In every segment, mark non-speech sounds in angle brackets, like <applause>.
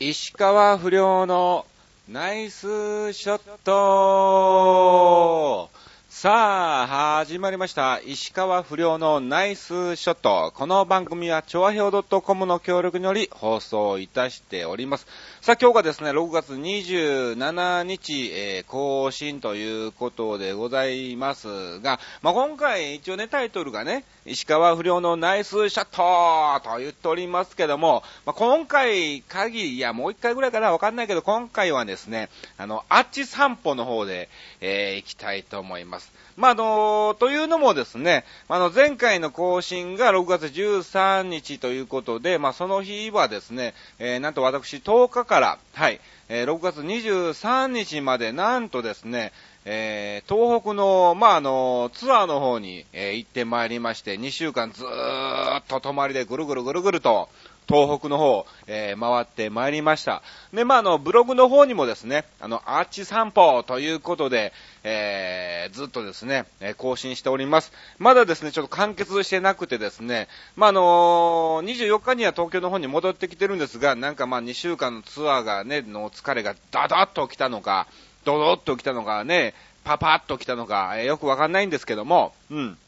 石川不良のナイスショットさあ、始まりました。石川不良のナイスショット。この番組は、調和表 .com の協力により放送いたしております。さあ、今日がですね、6月27日、えー、更新ということでございますが、まあ、今回一応ね、タイトルがね、石川不良のナイスショットと言っておりますけども、まあ、今回限り、いや、もう一回ぐらいかなわかんないけど、今回はですね、あの、あっち散歩の方で、えー、行きたいと思います。まあ、あの、というのもですね、あの、前回の更新が6月13日ということで、まあ、その日はですね、えー、なんと私10日から、はい、えー、6月23日まで、なんとですね、えー、東北の、まあ、あの、ツアーの方に、えー、行ってまいりまして、2週間ずーっと泊まりでぐるぐるぐるぐると、東北の方、えー、回ってまいりました。で、まあ、あの、ブログの方にもですね、あの、アーチ散歩ということで、えー、ずっとですね、え更新しております。まだですね、ちょっと完結してなくてですね、まあ、あのー、24日には東京の方に戻ってきてるんですが、なんかま、2週間のツアーがね、の疲れがダダッと来たのか、ドドッと来たのかね、パパッと来たのか、えー、よくわかんないんですけども、うん。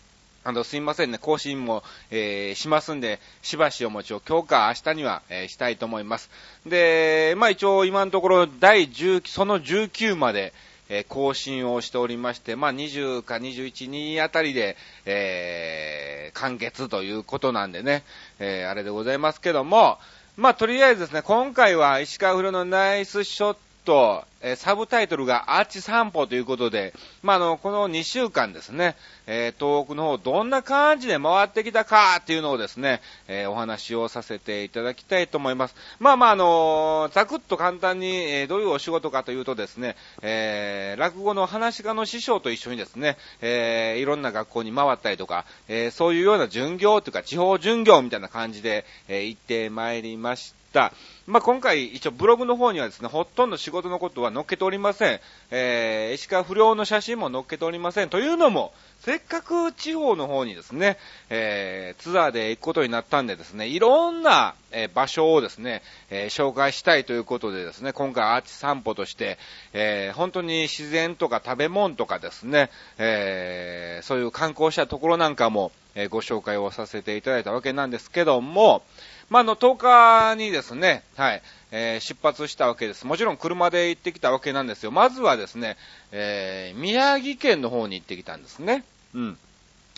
あの、すいませんね、更新も、えー、しますんで、しばしお持ちを今日か明日には、えー、したいと思います。で、まあ一応今のところ第10、その19まで、えー、更新をしておりまして、まあ20か21、2あたりで、えー、完結ということなんでね、えー、あれでございますけども、まあとりあえずですね、今回は石川風呂のナイスショッと、え、サブタイトルがアーチ散歩ということで、まあ、の、この2週間ですね、えー、東北の方どんな感じで回ってきたかっていうのをですね、えー、お話をさせていただきたいと思います。まあまあ、あのざくっと簡単に、えどういうお仕事かというとですね、え落語の話家の師匠と一緒にですね、えいろんな学校に回ったりとか、えそういうような巡業というか地方巡業みたいな感じで、え行ってまいりました。まあ、今回、一応ブログの方にはですね、ほとんど仕事のことは載っけておりません。えー、石川不良の写真も載っけておりません。というのも、せっかく地方の方にですね、えー、ツアーで行くことになったんでですね、いろんな、えー、場所をですね、えー、紹介したいということでですね、今回アーチ散歩として、えー、本当に自然とか食べ物とかですね、えー、そういう観光したところなんかも、えー、ご紹介をさせていただいたわけなんですけども、ま、あの、10日にですね、はい、えー、出発したわけです。もちろん車で行ってきたわけなんですよ。まずはですね、えー、宮城県の方に行ってきたんですね。うん。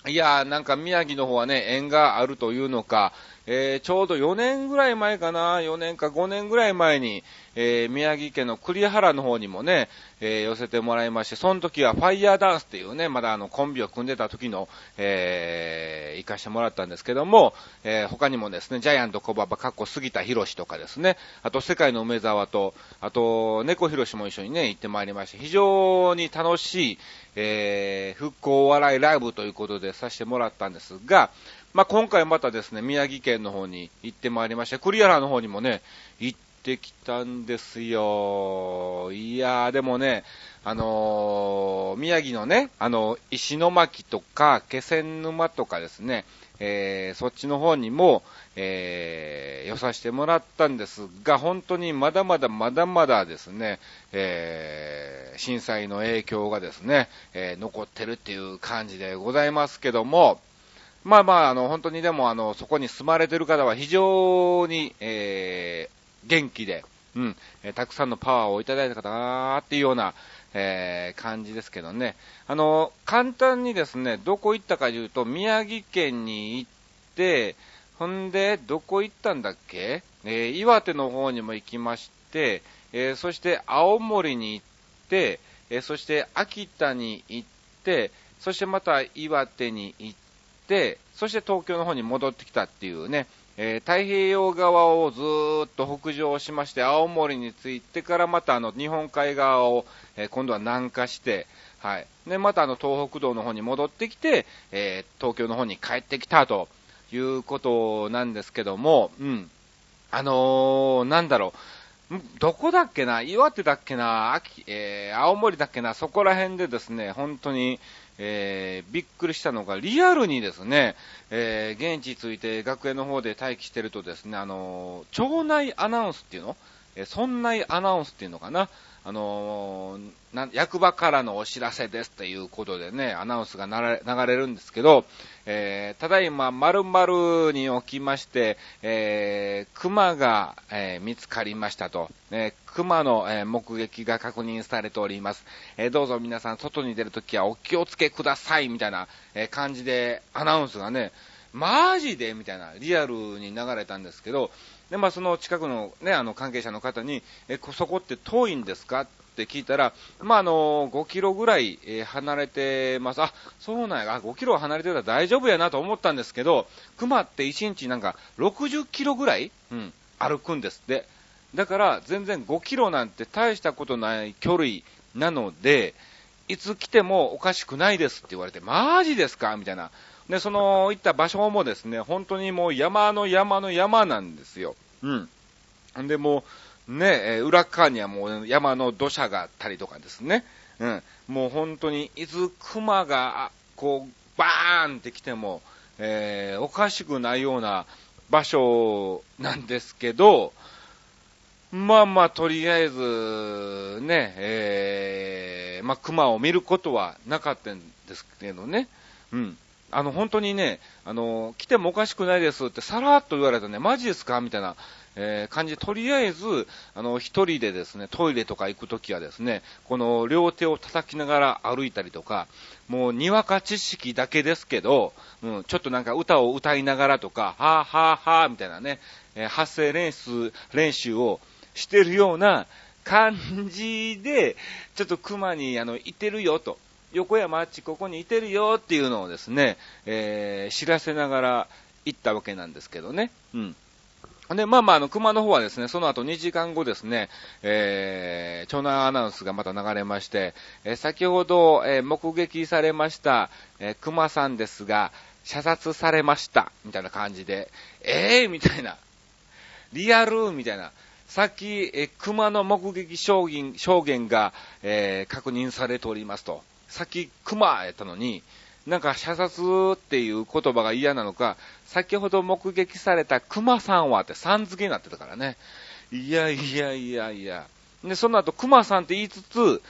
いやー、なんか宮城の方はね、縁があるというのか、えー、ちょうど4年ぐらい前かな、4年か5年ぐらい前に、えー、宮城県の栗原の方にもね、えー、寄せてもらいまして、その時はファイヤーダンスっていうね、まだあのコンビを組んでた時の、えー、行かしてもらったんですけども、えー、他にもですね、ジャイアント小馬場、かっこ杉田博士とかですね、あと世界の梅沢と、あと猫博士も一緒にね、行ってまいりまして、非常に楽しい、えー、復興お笑いライブということでさせてもらったんですが、まあ、今回またですね、宮城県の方に行ってまいりまして、栗原の方にもね、行ってきたんですよ。いやー、でもね、あのー、宮城のね、あの、石巻とか、気仙沼とかですね、えー、そっちの方にも、えー、寄させてもらったんですが、本当にまだまだまだまだですね、えー、震災の影響がですね、えー、残ってるっていう感じでございますけども、まあまあ、あの、本当にでも、あの、そこに住まれてる方は非常に、えー、元気で、うん、えー、たくさんのパワーをいただいた方なっていうような、えー、感じですけどね。あの、簡単にですね、どこ行ったか言うと、宮城県に行って、ほんで、どこ行ったんだっけ？えー、岩手の方にも行きまして、えー、そして青森に行って、えー、そして秋田に行って、そしてまた岩手に行って、そして東京の方に戻ってきたっていうね、えー、太平洋側をずっと北上しまして、青森に着いてからまたあの日本海側を、えー、今度は南下して、はい。で、またあの東北道の方に戻ってきて、えー、東京の方に帰ってきたということなんですけども、うん。あの、なんだろう。どこだっけな？岩手だっけな？秋、え、青森だっけな？そこら辺でですね、本当に、えー、びっくりしたのが、リアルにですね、えー、現地着いて学園の方で待機してるとですね、あのー、町内アナウンスっていうの？えー、村内アナウンスっていうのかな？あのー、役場からのお知らせですということでね、アナウンスが流れるんですけど、えー、ただいま、〇〇におきまして、えー、熊が、えー、見つかりましたと、えー、熊の、えー、目撃が確認されております。えー、どうぞ皆さん、外に出るときはお気をつけください、みたいな、えー、感じで、アナウンスがね、マジでみたいな、リアルに流れたんですけど、で、まあ、その近くのね、あの、関係者の方に、え、そこって遠いんですか？っって聞いたら、まあ、あの、5キロぐらい、え離れてます。あ、そうなんや、5キロ離れてたら大丈夫やなと思ったんですけど、熊って1日なんか60キロぐらい、うん、歩くんですって。だから、全然5キロなんて大したことない距離なので、いつ来てもおかしくないですって言われて、マジですか？みたいな。で、その、行った場所もですね、本当にもう山の山の山なんですよ。うん。んで、もう、ね、え裏側にはもう山の土砂があったりとかですね。うん。もう本当に、いつ熊が、こう、バーンって来ても、えー、おかしくないような場所なんですけど、まあまあ、とりあえず、ね、えー、まあ、熊を見ることはなかったんですけどね。うん。あの、本当にね、あの、来てもおかしくないですってさらっと言われたね、マジですかみたいな、えー、感じ、とりあえず、あの、一人でですね、トイレとか行くときはですね、この両手を叩きながら歩いたりとか、もうにわか知識だけですけど、うん、ちょっとなんか歌を歌いながらとか、はぁはぁはぁみたいなね、えー、発声練習、練習をしてるような感じで、ちょっと熊に、あの、いてるよと。横山あっちここにいてるよっていうのをですね、えー、知らせながら行ったわけなんですけどね。うん。で、まあまあ、あの、熊の方はですね、その後2時間後ですね、えー、長男アナウンスがまた流れまして、えー、先ほど、えー、目撃されました、えー、熊さんですが、射殺されました、みたいな感じで、えー、みたいな、リアル、みたいな、さっき、えー、熊の目撃証言、証言が、えー、確認されておりますと。さっき熊やったのに、なんか射殺っていう言葉が嫌なのか、先ほど目撃された熊さんはってさん付けになってたからね。いやいやいやいや。で、その後熊さんって言いつつ、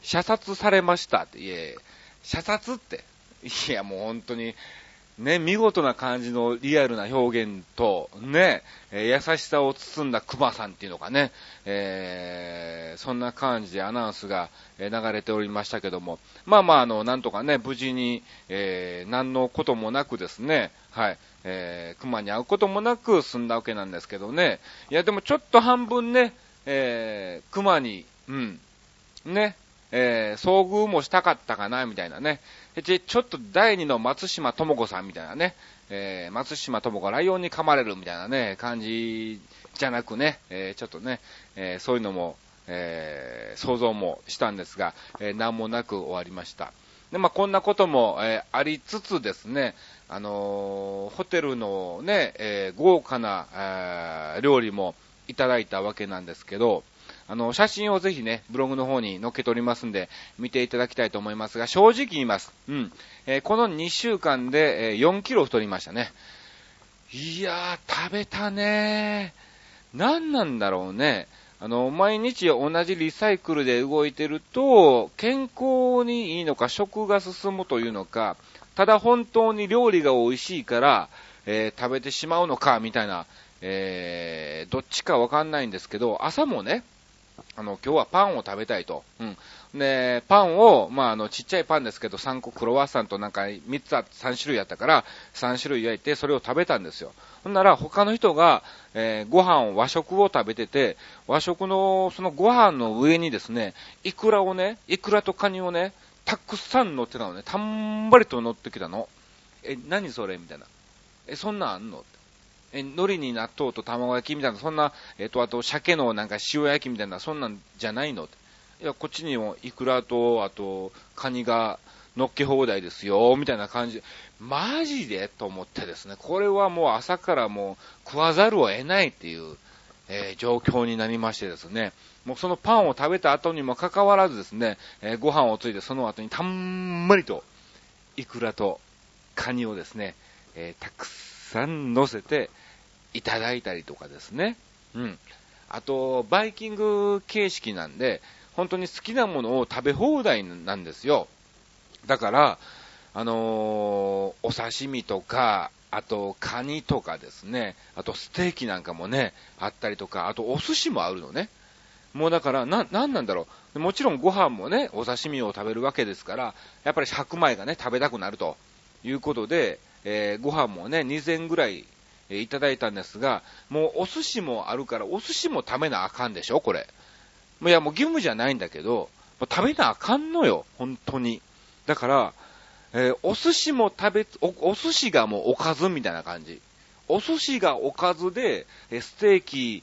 射殺されましたって、いえ、射殺って。いや、もう本当に、ね、見事な感じのリアルな表現と、ね、え、優しさを包んだ熊さんっていうのかね、えー、そんな感じでアナウンスが流れておりましたけども、まあまあ、あの、なんとかね、無事に、えー、何のこともなくですね、はい、えー、熊に会うこともなく済んだわけなんですけどね、いや、でもちょっと半分ね、えー、熊に、うん、ね、えー、遭遇もしたかったかな、みたいなね。で、ちょっと第二の松島智子さんみたいなね、えー、松島智子ライオンに噛まれるみたいなね、感じじゃなくね、えー、ちょっとね、えー、そういうのも、えー、想像もしたんですが、えー、何もなく終わりました。で、まあ、こんなことも、えー、ありつつですね、あのー、ホテルのね、えー、豪華な、えー、料理もいただいたわけなんですけど、あの、写真をぜひね、ブログの方に載っけておりますんで、見ていただきたいと思いますが、正直言います。うん。えー、この2週間で、えー、4キロ太りましたね。いやー、食べたねー。何なんだろうね。あの、毎日同じリサイクルで動いてると、健康にいいのか、食が進むというのか、ただ本当に料理が美味しいから、えー、食べてしまうのか、みたいな、えー、どっちかわかんないんですけど、朝もね、あの、今日はパンを食べたいと。うん。で、パンを、まあ、あの、ちっちゃいパンですけど、3個クロワッサンとなんか3つあ、3種類やったから、3種類焼いて、それを食べたんですよ。ほんなら、他の人が、えー、ご飯を、和食を食べてて、和食の、そのご飯の上にですね、イクラをね、イクラとカニをね、たくさん乗ってたのね、たんばりと乗ってきたの。え、何それ？みたいな。え、そんなんあんの？え、海苔に納豆と卵焼きみたいな、そんな、えっ、と、あと、鮭のなんか塩焼きみたいな、そんなんじゃないの？いや、こっちにもイクラと、あと、カニが乗っけ放題ですよ、みたいな感じ。マジで？と思ってですね、これはもう朝からもう食わざるを得ないっていう、えー、状況になりましてですね、もうそのパンを食べた後にもかかわらずですね、えー、ご飯をついてその後にたんまりと、イクラとカニをですね、えー、たくさん乗せていただいたりとかですね。うん。あと、バイキング形式なんで、本当に好きなものを食べ放題なんですよ。だから、あのー、お刺身とか、あと、カニとかですね、あとステーキなんかもね、あったりとか、あとお寿司もあるのね。もうだから、な、なんなんだろう。もちろんご飯もね、お刺身を食べるわけですから、やっぱり白米がね、食べたくなるということで、えー、ご飯もね、2膳ぐらい、えー、いただいたんですが、もうお寿司もあるから、お寿司も食べなあかんでしょ、これ。いや、もう義務じゃないんだけど、もう食べなあかんのよ、本当に。だから、えー、お寿司も食べお、お寿司がもうおかずみたいな感じ。お寿司がおかずで、えステーキ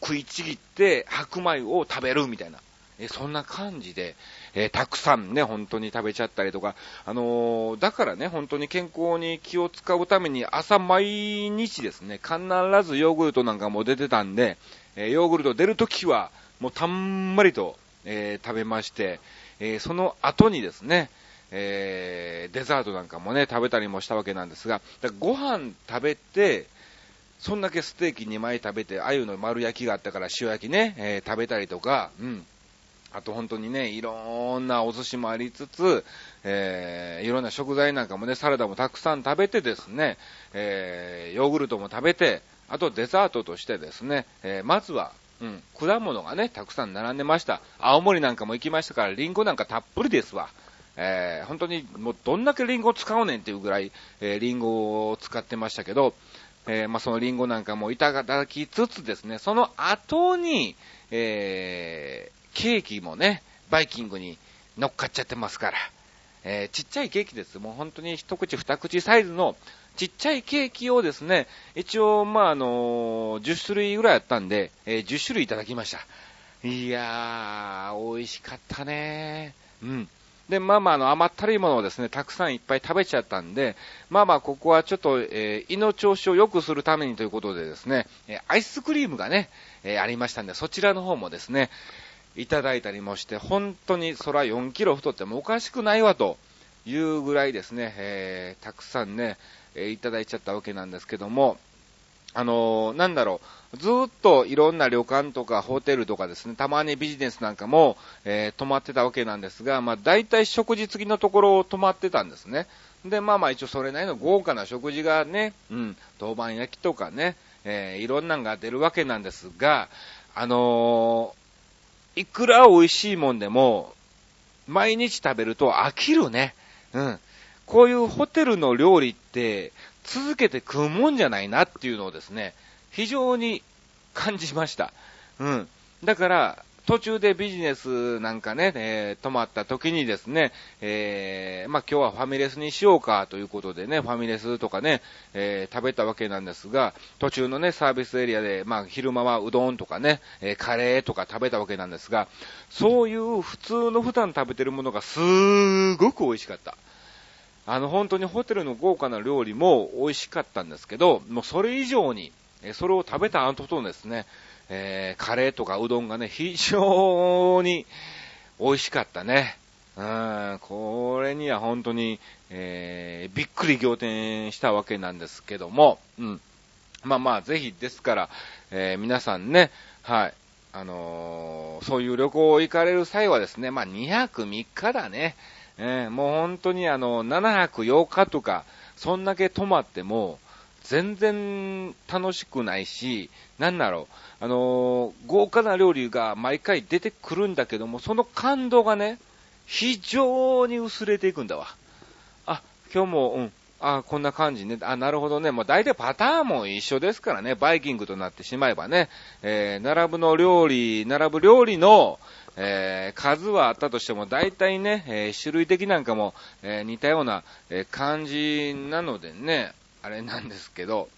食いちぎって白米を食べるみたいな。えそんな感じで、えー、たくさんね、本当に食べちゃったりとか、あのー、だからね、本当に健康に気を使うために朝毎日ですね、必ずヨーグルトなんかも出てたんで、えー、ヨーグルト出るときは、もうたんまりと、え食べまして、えその後にですね、えデザートなんかもね、食べたりもしたわけなんですが、ご飯食べて、そんだけステーキ2枚食べて、鮎の丸焼きがあったから塩焼きね、え食べたりとか、うん。あと本当にね、いろんなお寿司もありつつ、えー、いろんな食材なんかもね、サラダもたくさん食べてですね、えー、ヨーグルトも食べて、あとデザートとしてですね、えー、まずは、うん、果物がね、たくさん並んでました。青森なんかも行きましたから、リンゴなんかたっぷりですわ。えー、本当にもうどんだけリンゴ使うねんっていうぐらい、えー、リンゴを使ってましたけど、えー、まあ、そのリンゴなんかもいただきつつですね、その後に、えー、ケーキもね、バイキングに乗っかっちゃってますから、えー、ちっちゃいケーキです。もう本当に一口二口サイズのちっちゃいケーキをですね、一応、まあ、あのー、10種類ぐらいあったんで、えー、10種類いただきました。いやー、美味しかったねうん。で、まあまあ、あの、甘ったるいものをですね、たくさんいっぱい食べちゃったんで、まあまあ、ここはちょっと、えー、胃の調子を良くするためにということでですね、えアイスクリームがね、えありましたんで、そちらの方もですね、いただいたりもして、本当に空4キロ太ってもおかしくないわというぐらいですね、えー、たくさんね、えー、いただいちゃったわけなんですけども、あのー、なんだろう、ずっといろんな旅館とかホテルとかですね、たまにビジネスなんかも、えー、泊まってたわけなんですが、まあ大体食事付きのところを泊まってたんですね。で、まあまあ一応それなりの豪華な食事がね、うん、当番焼きとかね、えー、いろんなのが出るわけなんですが、あのいくら美味しいもんでも、毎日食べると飽きるね。うん。こういうホテルの料理って、続けて食うもんじゃないなっていうのをですね、非常に感じました。うん。だから、途中でビジネスなんかね、えー、泊まった時にですね、えー、まあ、今日はファミレスにしようかということでね、ファミレスとかね、えー、食べたわけなんですが、途中のね、サービスエリアで、まあ、昼間はうどんとかね、えカレーとか食べたわけなんですが、そういう普通の普段食べてるものがすーごく美味しかった。あの、本当にホテルの豪華な料理も美味しかったんですけど、もうそれ以上に、それを食べた後とですね、えー、カレーとかうどんがね、非常に美味しかったね。うん、これには本当に、えー、びっくり仰天したわけなんですけども、うん。まあまあ、ぜひですから、えー、皆さんね、はい、あのー、そういう旅行行かれる際はですね、まあ2泊3日だね。えー、もう本当にあの、7泊8日とか、そんだけ泊まっても、全然楽しくないし、なんだろう、あのー、豪華な料理が毎回出てくるんだけども、その感動がね、非常に薄れていくんだわ。あ、今日も、うん、あ、こんな感じね。あ、なるほどね。もう大体パターンも一緒ですからね。バイキングとなってしまえばね。えー、並ぶの料理、並ぶ料理の、えー、数はあったとしても、大体ね、えー、種類的なんかも、え、似たような、え感じなのでね、あれなんですけど、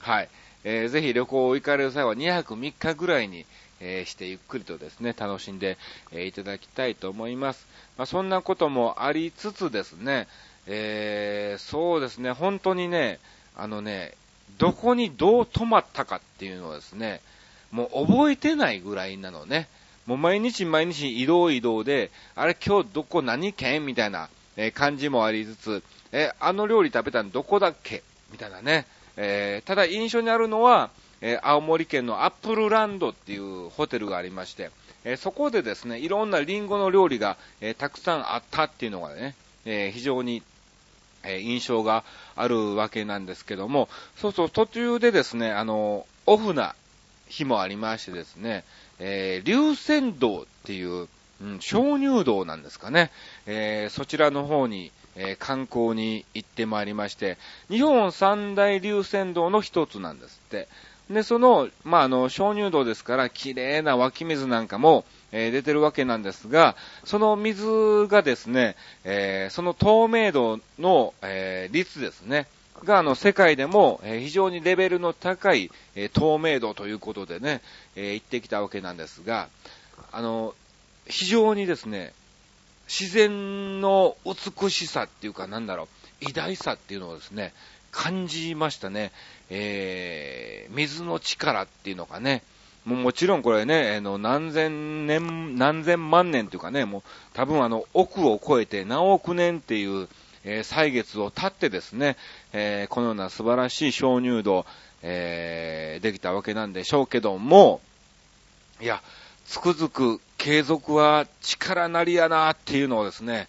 はい。えー、ぜひ旅行を行かれる際は2泊3日ぐらいに、えしてゆっくりとですね、楽しんで、えいただきたいと思います。まあ、そんなこともありつつですね、えそうですね、本当にね、あのね、どこにどう泊まったかっていうのをですね、もう覚えてないぐらいなのね。もう毎日毎日移動移動で、あれ今日どこ何県みたいな、え感じもありつつ、え、あの料理食べたのどこだっけみたいなね。えー、ただ印象にあるのは、えー、青森県のアップルランドっていうホテルがありまして、えー、そこでですね、いろんなリンゴの料理が、えたくさんあったっていうのがね、え非常に、え印象があるわけなんですけども、そうそう、途中でですね、あの、オフな日もありましてですね、え流泉道っていう、うん、鍾乳洞なんですかね、えそちらの方に、えー、観光に行ってまいりまして、日本三大流泉道の一つなんですって。で、その、まあ、あの、鍾乳洞ですから、綺麗な湧き水なんかも、えー、出てるわけなんですが、その水がですね、えー、その透明度の、えー、率ですね、が、あの、世界でも、え非常にレベルの高い、え透明度ということでね、え行ってきたわけなんですが、あの、非常にですね、自然の美しさっていうか、なんだろう、偉大さっていうのをですね、感じましたね。えー、水の力っていうのがね、ももちろんこれね、あの、何千年、何千万年というかね、もう多分あの、億を超えて何億年っていう、えー、歳月を経ってですね、えー、このような素晴らしい鍾乳洞、えー、できたわけなんでしょうけども、いや、つくづく継続は力なりやなっていうのをですね、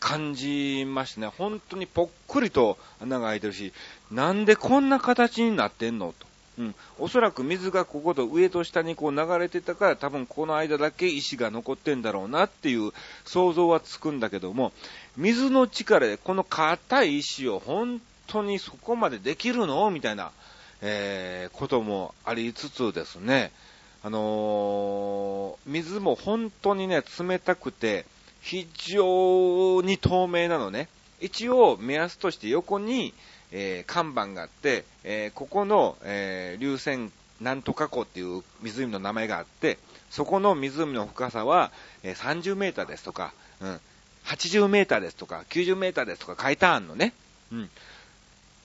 感じましてね、本当にぽっくりと穴が開いてるし、なんでこんな形になってんのと。うん。おそらく水がここと上と下にこう流れてたから多分この間だけ石が残ってんだろうなっていう想像はつくんだけども、水の力でこの硬い石を本当にそこまでできるのみたいな、えー、こともありつつですね、あのー、水も本当にね、冷たくて、非常に透明なのね。一応、目安として横に、えー、看板があって、えー、ここの、えー、流泉なんとか湖っていう湖の名前があって、そこの湖の深さは、えー、30メーターですとか、うん、80メーターですとか、90メーターですとか書いてあんのね。うん。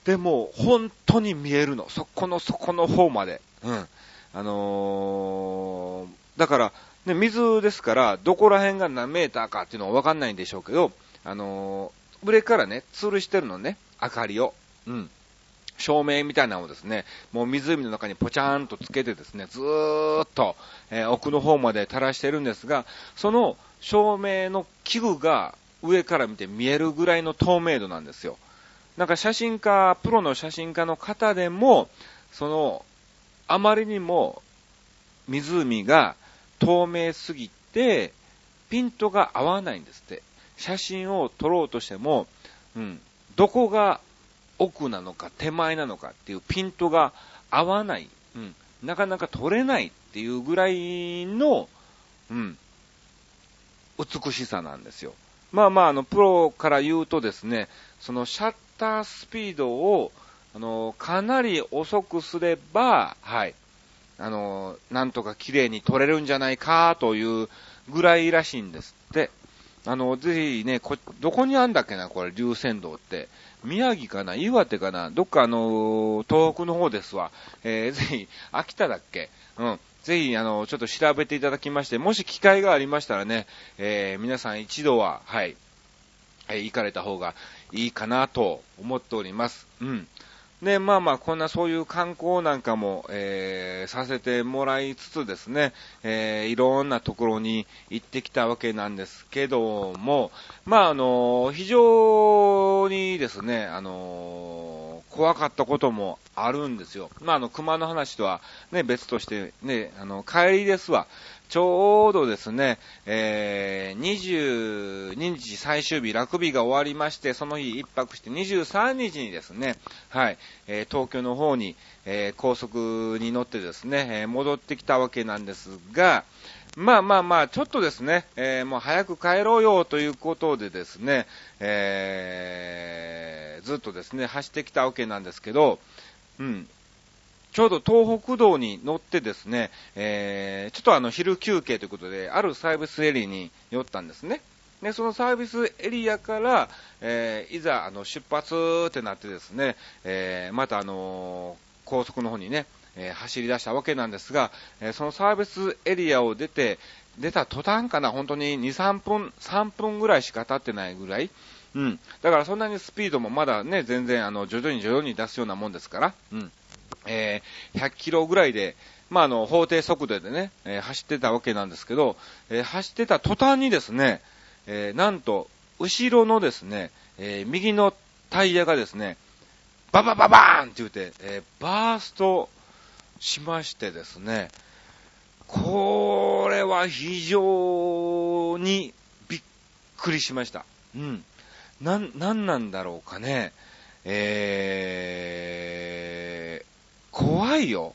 でも、本当に見えるの。そこの底の方まで。うん。あのー、だから、ね、水ですから、どこら辺が何メーターかっていうのはわかんないんでしょうけど、あのー、上からね、吊るしてるのね、明かりを。うん。照明みたいなのをですね、もう湖の中にポチャーンとつけてですね、ずーっと、えー、奥の方まで垂らしてるんですが、その照明の器具が上から見て見えるぐらいの透明度なんですよ。なんか写真家、プロの写真家の方でも、そのあまりにも湖が透明すぎて、ピントが合わないんですって。写真を撮ろうとしても、うん、どこが奥なのか手前なのかっていうピントが合わない、うん、なかなか撮れないっていうぐらいの、うん、美しさなんですよ。まあまあ、あの、プロから言うとですね、そのシャッタースピードをあの、かなり遅くすれば、はい、あの、なんとか綺麗に撮れるんじゃないかというぐらいらしいんですって。あの、ぜひね、こ、どこにあんだっけな、これ、流泉道って。宮城かな岩手かなどっかあの、東北の方ですわ。えー、ぜひ、秋田だっけ？うん。ぜひ、あの、ちょっと調べていただきまして、もし機会がありましたらね、えー、皆さん一度は、はい、えー、行かれた方がいいかなと思っております。うん。で、まあまあ、こんなそういう観光なんかも、えー、させてもらいつつですね、えー、いろんなところに行ってきたわけなんですけども、まああの、非常にですね、あの、怖かったこともあるんですよ。まああの、熊の話とはね、別としてね、あの、帰りですわ。ちょうどですね、えー、22日最終日、ラグビーが終わりまして、その日一泊して23日にですね、はい、えー、東京の方に、えー、高速に乗ってですね、え、戻ってきたわけなんですが、まあまあまあ、ちょっとですね、えー、もう早く帰ろうよということでですね、えー、ずっとですね、走ってきたわけなんですけど、うん、ちょうど東北道に乗ってですね、えー、ちょっとあの昼休憩ということで、あるサービスエリアに寄ったんですね。で、そのサービスエリアから、えー、いざあの出発ってなってですね、えー、またあの高速の方にね、えー、走り出したわけなんですが、えそのサービスエリアを出て、出た途端かな、本当に2、3分、3分ぐらいしか経ってないぐらい、うん。だからそんなにスピードもまだね、全然あの、徐々に徐々に出すようなもんですから、うん。えー、100キロぐらいで、まあ、あの、法定速度でね、えー、走ってたわけなんですけど、えー、走ってた途端にですね、えなんと、後ろのですね、え右のタイヤがですね、ババババーンって言うて、えバーストしましてですね、これは非常にびっくりしました。うん。なん、なんなんだろうかね。えー、怖いよ。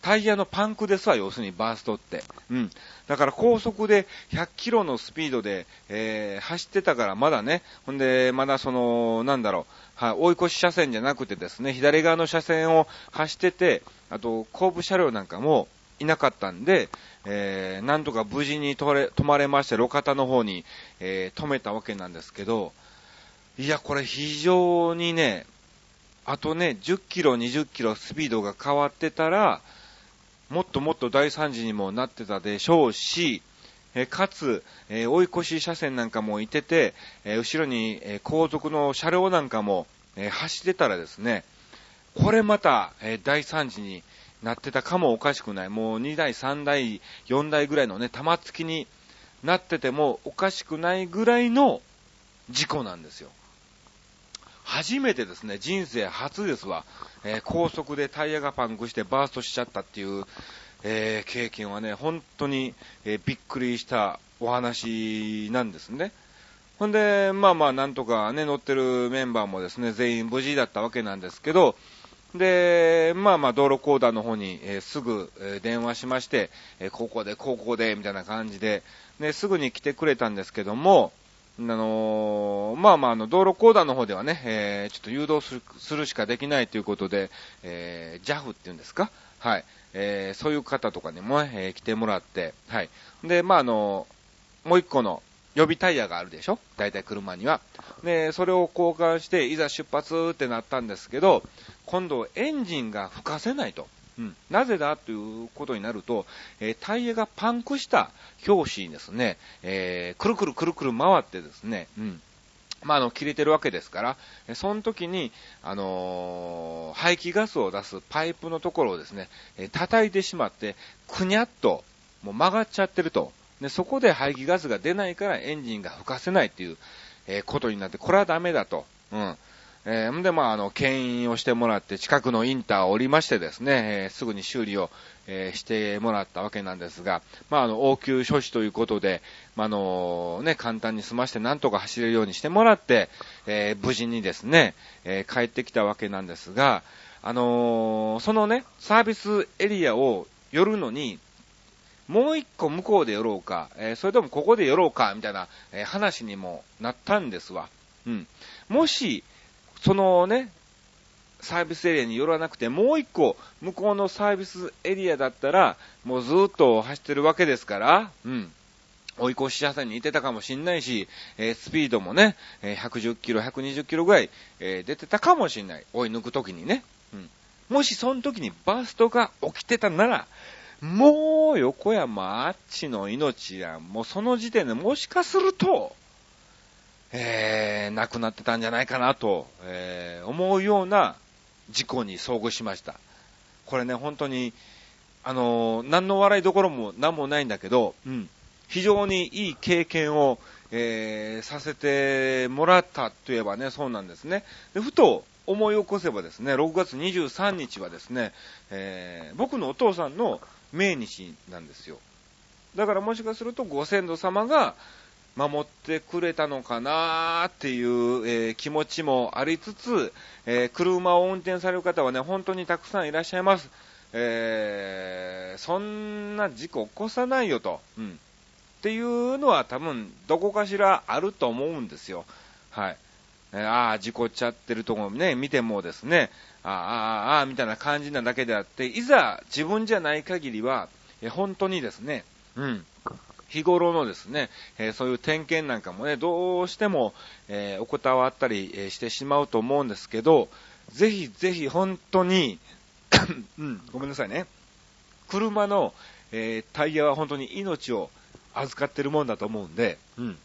タイヤのパンクですわ、要するにバーストって。うん。だから高速で100キロのスピードで、えー、走ってたからまだね、ほんで、まだその、なんだろう、はい、追い越し車線じゃなくてですね、左側の車線を走ってて、あと、後部車両なんかもいなかったんで、えー、なんとか無事に止れ、止まれまして、路肩の方に、えー、止めたわけなんですけど、いや、これ非常にね、あとね、10キロ、20キロスピードが変わってたら、もっともっと大惨事にもなってたでしょうし、えかつ、え追い越し車線なんかもいてて、え後ろに、え後続の車両なんかも、え走ってたらですね、これまた、え大惨事になってたかもおかしくない。もう2台、3台、4台ぐらいのね、玉突きになっててもおかしくないぐらいの事故なんですよ。初めてですね、人生初ですわ。えー、高速でタイヤがパンクしてバーストしちゃったっていう、えー、経験はね、本当に、えー、びっくりしたお話なんですね。ほんで、まあまあ、なんとかね、乗ってるメンバーもですね、全員無事だったわけなんですけど、で、まあまあ、道路公団の方に、えー、すぐ、えー、電話しまして、えー、ここで、ここで、みたいな感じで、ね、すぐに来てくれたんですけども、あのー、まあまあ、あの、道路公団の方ではね、えー、ちょっと誘導するするしかできないということで、えー、JAF っていうんですか？はい。えー、そういう方とかにも、えー、来てもらって、はい。で、まあ、あの、もう一個の予備タイヤがあるでしょ？大体車には。で、それを交換して、いざ出発ってなったんですけど、今度エンジンが吹かせないと。うん、なぜだということになると、えー、タイヤがパンクした表紙にですね、えー、くるくるくるくる回ってですね、うん。まあ、あの、切れてるわけですから、その時に、あのー、排気ガスを出すパイプのところをですね、え叩いてしまって、くにゃっと、もう曲がっちゃってると。で、そこで排気ガスが出ないからエンジンが吹かせないっていう、えことになって、これはダメだと。うん。えー、んで、まあ、あの、牽引をしてもらって、近くのインターを降りましてですね、えー、すぐに修理を、えー、してもらったわけなんですが、まあ、あの、応急処置ということで、まあ、あの、ね、簡単に済ましてなんとか走れるようにしてもらって、え無事にですね、え帰ってきたわけなんですが、あのそのね、サービスエリアを寄るのに、もう一個向こうで寄ろうか、えそれともここで寄ろうか、みたいな、え話にもなったんですわ。うん。もし、そのね、サービスエリアに寄らなくて、もう一個、向こうのサービスエリアだったら、もうずっと走ってるわけですから、うん。追い越し車線にいてたかもしんないし、えー、スピードもね、えー、110キロ、120キロぐらい、えー、出てたかもしんない。追い抜くときにね。うん。もしその時にバーストが起きてたなら、もう横山あっちの命や、もうその時点でもしかすると、えー、亡くなってたんじゃないかなと、えー、思うような事故に遭遇しました。これね、本当に、あのー、何の笑いどころも何もないんだけど、うん、非常にいい経験を、えー、させてもらったといえばね、そうなんですね。でふと思い起こせばですね、6月23日はですね、えー、僕のお父さんの命日なんですよ。だからもしかするとご先祖様が、守ってくれたのかなっていう、えー、気持ちもありつつ、えー、車を運転される方はね、本当にたくさんいらっしゃいます。えー、そんな事故起こさないよと。うん。っていうのは多分、どこかしらあると思うんですよ。はい。えー、ああ、事故っちゃってるとこね、見てもですね、ああ、ああ、ああ、みたいな感じなだけであって、いざ自分じゃない限りは、え本当にですね、うん。日頃のですね、え、そういう点検なんかもね、どうしても、えー、おこたわったり、してしまうと思うんですけど、ぜひぜひ本当に <coughs> うん、ごめんなさいね。車の、えタイヤは本当に命を預かってるもんだと思うんで、うん。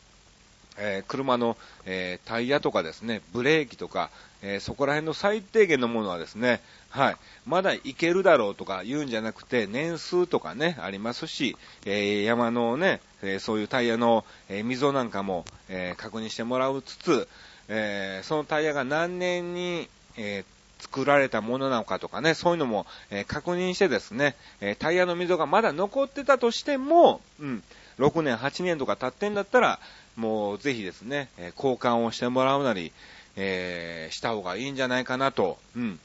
えー、車の、えー、タイヤとかですね、ブレーキとか、えー、そこら辺の最低限のものはですね、はい、まだいけるだろうとか言うんじゃなくて、年数とかね、ありますし、え山のね、えそういうタイヤの、え溝なんかも、え確認してもらうつつ、えそのタイヤが何年に、え作られたものなのかとかね、そういうのも、え確認してですね、えタイヤの溝がまだ残ってたとしても、うん、6年、8年とか経ってんだったら、もうぜひですね、え交換をしてもらうなり、えー、した方がいいんじゃないかなと、うん、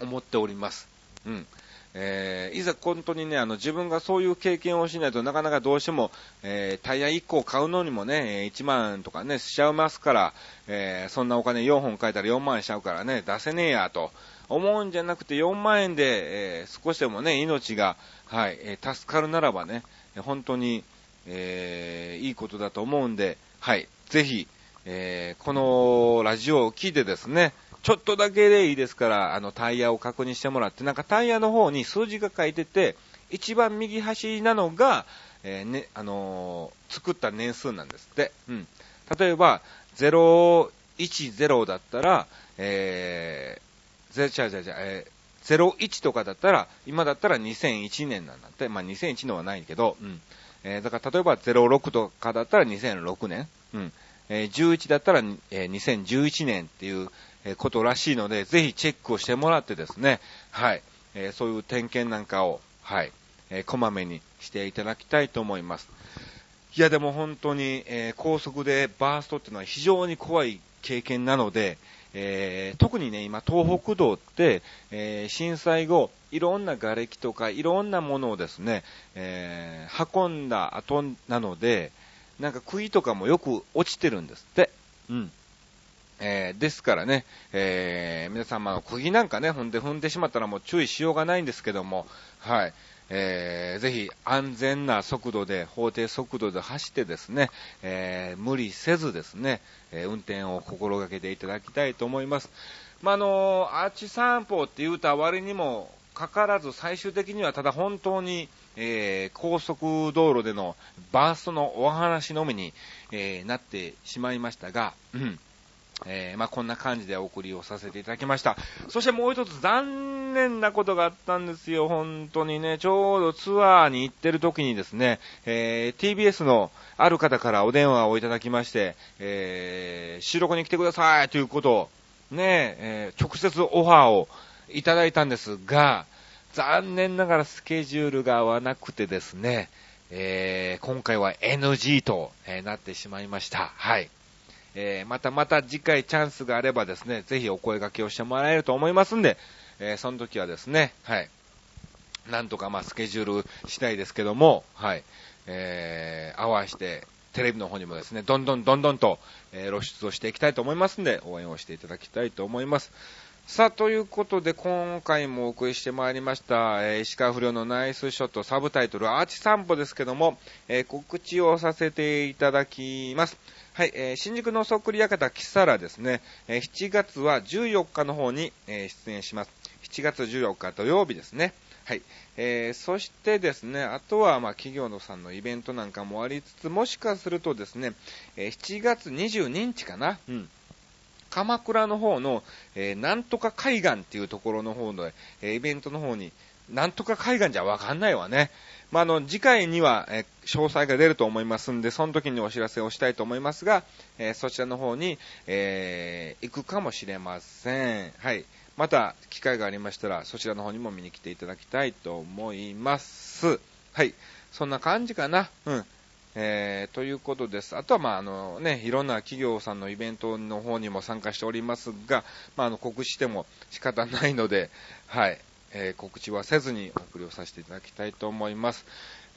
思っております。うん。えー、いざ本当にね、あの、自分がそういう経験をしないとなかなかどうしても、えー、タイヤ1個買うのにもね、1万とかね、しちゃいますから、えー、そんなお金4本買えたら4万しちゃうからね、出せねえやと、思うんじゃなくて4万円で、え少しでもね、命が、はい、え助かるならばね、本当に、えいいことだと思うんで、はい、ぜひ、えこのラジオを聞いてですね、ちょっとだけでいいですから、あの、タイヤを確認してもらって、なんかタイヤの方に数字が書いてて、一番右端なのが、えー、ね、あのー、作った年数なんですって。うん。例えば、010だったら、えー、ぜ、ちゃじゃじゃ、えー、01とかだったら、今だったら2001年なんだって。まあ、2001年はないけど、うん。えー、だから例えば06とかだったら2006年。うん。えー、11だったら、えー、2011年っていう、ことらしいので、ぜひチェックをしてもらってですね、はい、え、そういう点検なんかを、はい、え、こまめにしていただきたいと思います。いや、でも本当に、え、高速でバーストっていうのは非常に怖い経験なので、えー、特にね、今、東北道って、えー、震災後、いろんな瓦礫とか、いろんなものをですね、えー、運んだ後なので、なんか杭とかもよく落ちてるんですって。うん。えー、ですからね、えー、皆さん、まあ、釘なんかね、踏んで踏んでしまったらもう注意しようがないんですけども、はい、えー、ぜひ安全な速度で、法定速度で走ってですね、えー、無理せずですね、えー、運転を心がけていただきたいと思います。まあ、のー、アーチ散歩って言うた割にもかからず、最終的にはただ本当に、えー、高速道路でのバーストのお話のみに、えー、なってしまいましたが、うん。えー、まあ、こんな感じでお送りをさせていただきました。そしてもう一つ残念なことがあったんですよ、本当にね。ちょうどツアーに行ってる時にですね、えー、TBS のある方からお電話をいただきまして、えー、収録に来てくださいということを、ね、えー、直接オファーをいただいたんですが、残念ながらスケジュールが合わなくてですね、えー、今回は NG と、え、なってしまいました。はい。えー、またまた次回チャンスがあればですね、ぜひお声掛けをしてもらえると思いますんで、えー、その時はですね、はい。なんとかまあスケジュールしたいですけども、はい。えー、合わして、テレビの方にもですね、どんどんどんどんと、え、露出をしていきたいと思いますんで、応援をしていただきたいと思います。さあ、ということで、今回もお送りしてまいりました、えー、石川不良のナイスショット、サブタイトル、アーチ散歩ですけども、えー、告知をさせていただきます。はい、えー、新宿のそっくり館キサラですね、えー、7月は14日の方に、えー、出演します。7月14日土曜日ですね。はい。えー、そしてですね、あとは、まあ、企業のさんのイベントなんかもありつつ、もしかするとですね、えー、7月22日かな、うん。鎌倉の方の、えー、なんとか海岸っていうところの方の、えー、イベントの方に、なんとか海岸じゃわかんないわね。まあ、の、次回には、え詳細が出ると思いますんで、その時にお知らせをしたいと思いますが、えそちらの方に、えー、行くかもしれません。はい。また、機会がありましたら、そちらの方にも見に来ていただきたいと思います。はい。そんな感じかな。うん。えー、ということです。あとは、まあ、あのね、いろんな企業さんのイベントの方にも参加しておりますが、まあ、あの、告知しても仕方ないので、はい。えー、告知はせずにお送りをさせていただきたいと思います。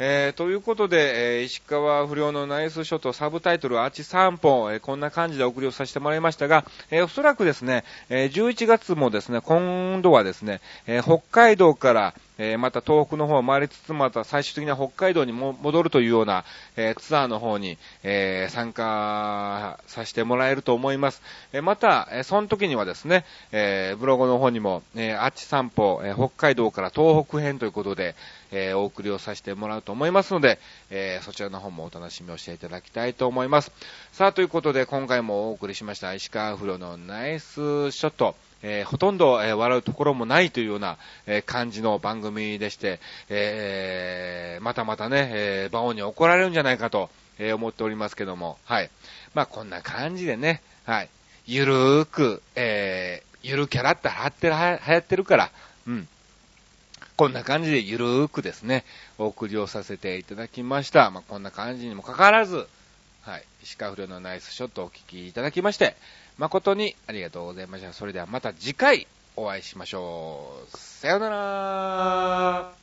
えー、ということで、えー、石川不良のナイスショットサブタイトルアーチ3本、えー、こんな感じでお送りをさせてもらいましたが、え、おそらくですね、え、11月もですね、今度はですね、え、北海道から、えー、また東北の方を回りつつ、また最終的には北海道にも戻るというような、えー、ツアーの方に、えー、参加させてもらえると思います。えまた、えその時にはですね、えブログの方にも、えー、アーチ散歩、え北海道から東北編ということで、え、お送りをさせてもらうと思いますので、え、そちらの方もお楽しみをしていただきたいと思います。さあ、ということで、今回もお送りしました、石川不良のナイスショット、えー、ほとんど、えー、笑うところもないというような、え、感じの番組でして、え、またまたね、えー、馬王に怒られるんじゃないかと、え、思っておりますけども、はい。まあ、こんな感じでね、はい。ゆるーく、え、ゆるキャラって流行ってる、流行ってるから、うん。こんな感じでゆるーくですね、お送りをさせていただきました。まあ、こんな感じにもかかわらず、はい。石川不良のナイスショットをお聞きいただきまして、誠にありがとうございました。それではまた次回お会いしましょう。さよなら